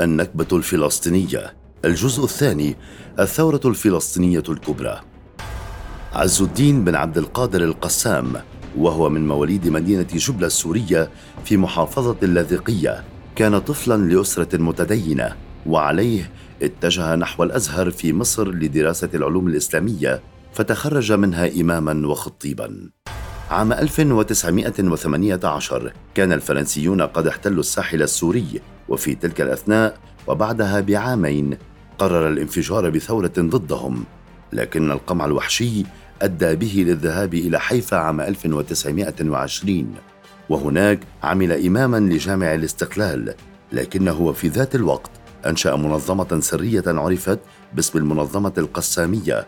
النكبة الفلسطينية. الجزء الثاني الثورة الفلسطينية الكبرى. عز الدين بن عبد القادر القسام وهو من مواليد مدينة جبلة السورية في محافظة اللاذقية كان طفلا لأسرة متدينة وعليه اتجه نحو الأزهر في مصر لدراسة العلوم الإسلامية فتخرج منها إماما وخطيبا. عام 1918 كان الفرنسيون قد احتلوا الساحل السوري وفي تلك الأثناء وبعدها بعامين قرر الانفجار بثورة ضدهم لكن القمع الوحشي أدى به للذهاب إلى حيفا عام 1920 وهناك عمل إماما لجامع الاستقلال لكنه وفي ذات الوقت أنشأ منظمة سرية عرفت باسم المنظمة القسامية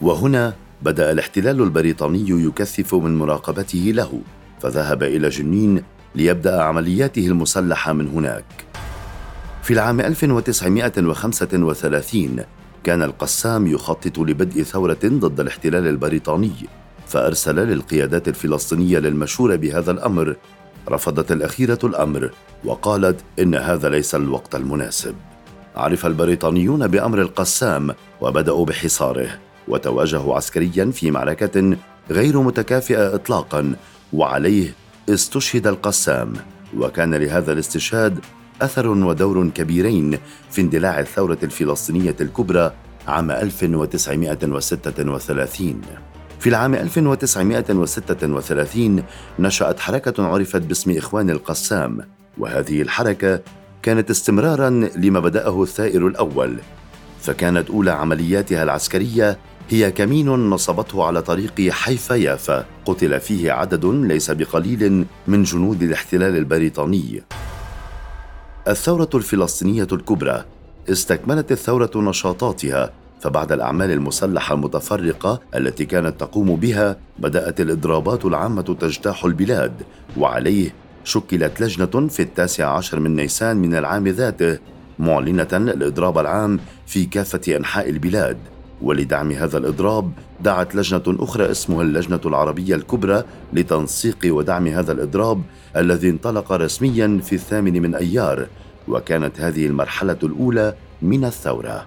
وهنا بدأ الاحتلال البريطاني يكثف من مراقبته له فذهب إلى جنين ليبدأ عملياته المسلحة من هناك. في العام 1935 كان القسام يخطط لبدء ثورة ضد الاحتلال البريطاني فأرسل للقيادات الفلسطينية للمشورة بهذا الأمر رفضت الأخيرة الأمر وقالت إن هذا ليس الوقت المناسب. عرف البريطانيون بأمر القسام وبدأوا بحصاره. وتواجهوا عسكريا في معركة غير متكافئة إطلاقا وعليه استشهد القسام. وكان لهذا الاستشهاد أثر ودور كبيرين في اندلاع الثورة الفلسطينية الكبرى عام 1936 في العام 1936 نشأت حركة عرفت باسم إخوان القسام. وهذه الحركة كانت استمرارا لما بدأه الثائر الأول. فكانت أولى عملياتها العسكرية هي كمين نصبته على طريق حيفا يافا قتل فيه عدد ليس بقليل من جنود الاحتلال البريطاني. الثورة الفلسطينية الكبرى استكملت الثورة نشاطاتها فبعد الأعمال المسلحة المتفرقة التي كانت تقوم بها بدأت الإضرابات العامة تجتاح البلاد. وعليه شكلت لجنة في التاسع عشر من نيسان من العام ذاته معلنة الإضراب العام في كافة أنحاء البلاد. ولدعم هذا الإضراب دعت لجنة أخرى اسمها اللجنة العربية الكبرى لتنسيق ودعم هذا الإضراب الذي انطلق رسميا في الثامن من أيار وكانت هذه المرحلة الأولى من الثورة.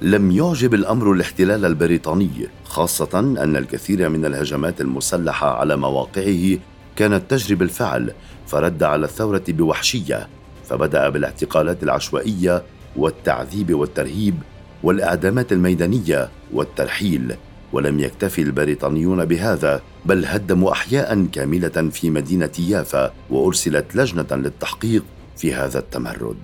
لم يعجب الأمر الاحتلال البريطاني خاصة أن الكثير من الهجمات المسلحة على مواقعه كانت تجري بالفعل فرد على الثورة بوحشية فبدأ بالاعتقالات العشوائية والتعذيب والترهيب والإعدامات الميدانية والترحيل ولم يكتفي البريطانيون بهذا بل هدموا احياء كاملة في مدينة يافا وأرسلت لجنة للتحقيق في هذا التمرد.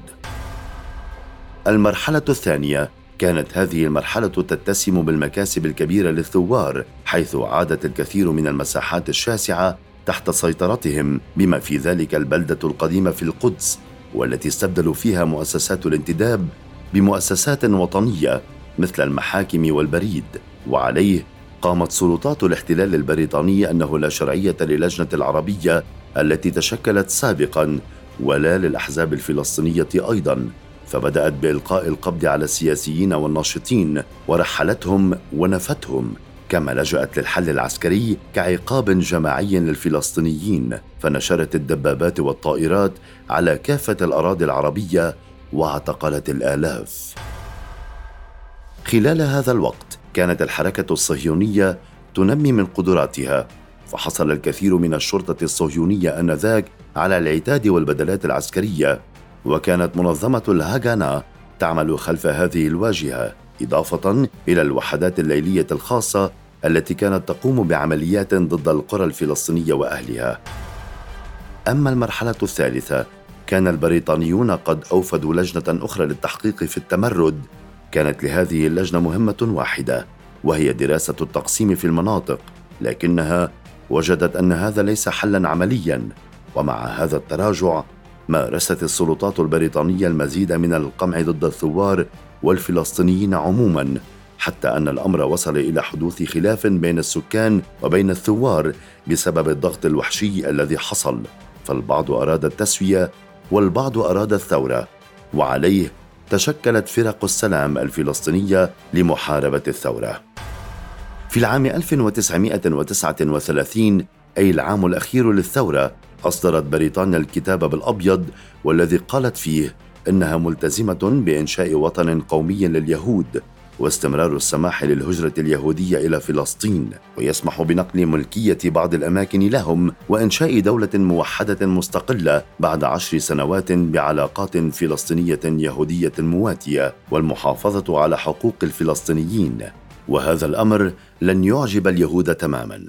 المرحلة الثانية كانت هذه المرحلة تتسم بالمكاسب الكبيرة للثوار حيث عادت الكثير من المساحات الشاسعة تحت سيطرتهم بما في ذلك البلدة القديمة في القدس والتي استبدلوا فيها مؤسسات الانتداب بمؤسسات وطنية مثل المحاكم والبريد وعليه قامت سلطات الاحتلال البريطاني أنه لا شرعية للجنة العربية التي تشكلت سابقا ولا للأحزاب الفلسطينية أيضا. فبدأت بإلقاء القبض على السياسيين والناشطين ورحلتهم ونفتهم كما لجأت للحل العسكري كعقاب جماعي للفلسطينيين. فنشرت الدبابات والطائرات على كافة الأراضي العربية واعتقلت الآلاف. خلال هذا الوقت كانت الحركة الصهيونية تنمي من قدراتها فحصل الكثير من الشرطة الصهيونية آنذاك على العتاد والبدلات العسكرية وكانت منظمة الهاغانا تعمل خلف هذه الواجهة إضافة إلى الوحدات الليلية الخاصة التي كانت تقوم بعمليات ضد القرى الفلسطينية وأهلها. أما المرحلة الثالثة كان البريطانيون قد أوفدوا لجنة أخرى للتحقيق في التمرد. كانت لهذه اللجنة مهمة واحدة وهي دراسة التقسيم في المناطق لكنها وجدت أن هذا ليس حلا عمليا. ومع هذا التراجع مارست السلطات البريطانية المزيد من القمع ضد الثوار والفلسطينيين عموما حتى أن الأمر وصل إلى حدوث خلاف بين السكان وبين الثوار بسبب الضغط الوحشي الذي حصل. فالبعض أراد التسوية والبعض أراد الثورة وعليه تشكلت فرق السلام الفلسطينية لمحاربة الثورة. في العام 1939 أي العام الأخير للثورة أصدرت بريطانيا الكتاب بالأبيض والذي قالت فيه إنها ملتزمة بإنشاء وطن قومي لليهود. واستمرار السماح للهجرة اليهودية إلى فلسطين ويسمح بنقل ملكية بعض الأماكن لهم وإنشاء دولة موحدة مستقلة بعد عشر سنوات بعلاقات فلسطينية يهودية مواتية والمحافظة على حقوق الفلسطينيين. وهذا الأمر لن يعجب اليهود تماما.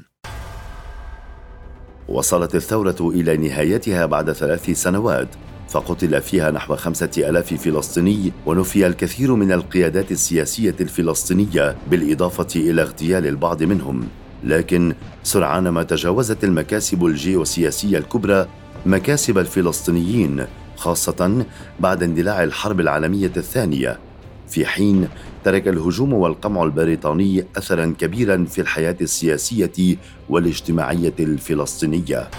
وصلت الثورة إلى نهايتها بعد ثلاث سنوات. فقتل فيها نحو خمسة ألاف فلسطيني ونفي الكثير من القيادات السياسية الفلسطينية بالإضافة إلى اغتيال البعض منهم. لكن سرعان ما تجاوزت المكاسب الجيوسياسية الكبرى مكاسب الفلسطينيين خاصة بعد اندلاع الحرب العالمية الثانية. في حين ترك الهجوم والقمع البريطاني اثرا كبيرا في الحياة السياسية والاجتماعية الفلسطينية.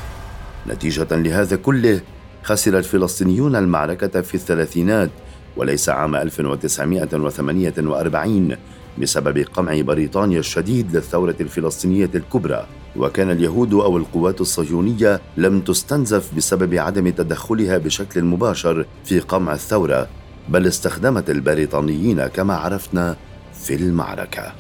نتيجة لهذا كله خسر الفلسطينيون المعركة في الثلاثينات وليس عام 1948 بسبب قمع بريطانيا الشديد للثورة الفلسطينية الكبرى. وكان اليهود أو القوات الصهيونية لم تستنزف بسبب عدم تدخلها بشكل مباشر في قمع الثورة بل استخدمت البريطانيين كما عرفنا في المعركة.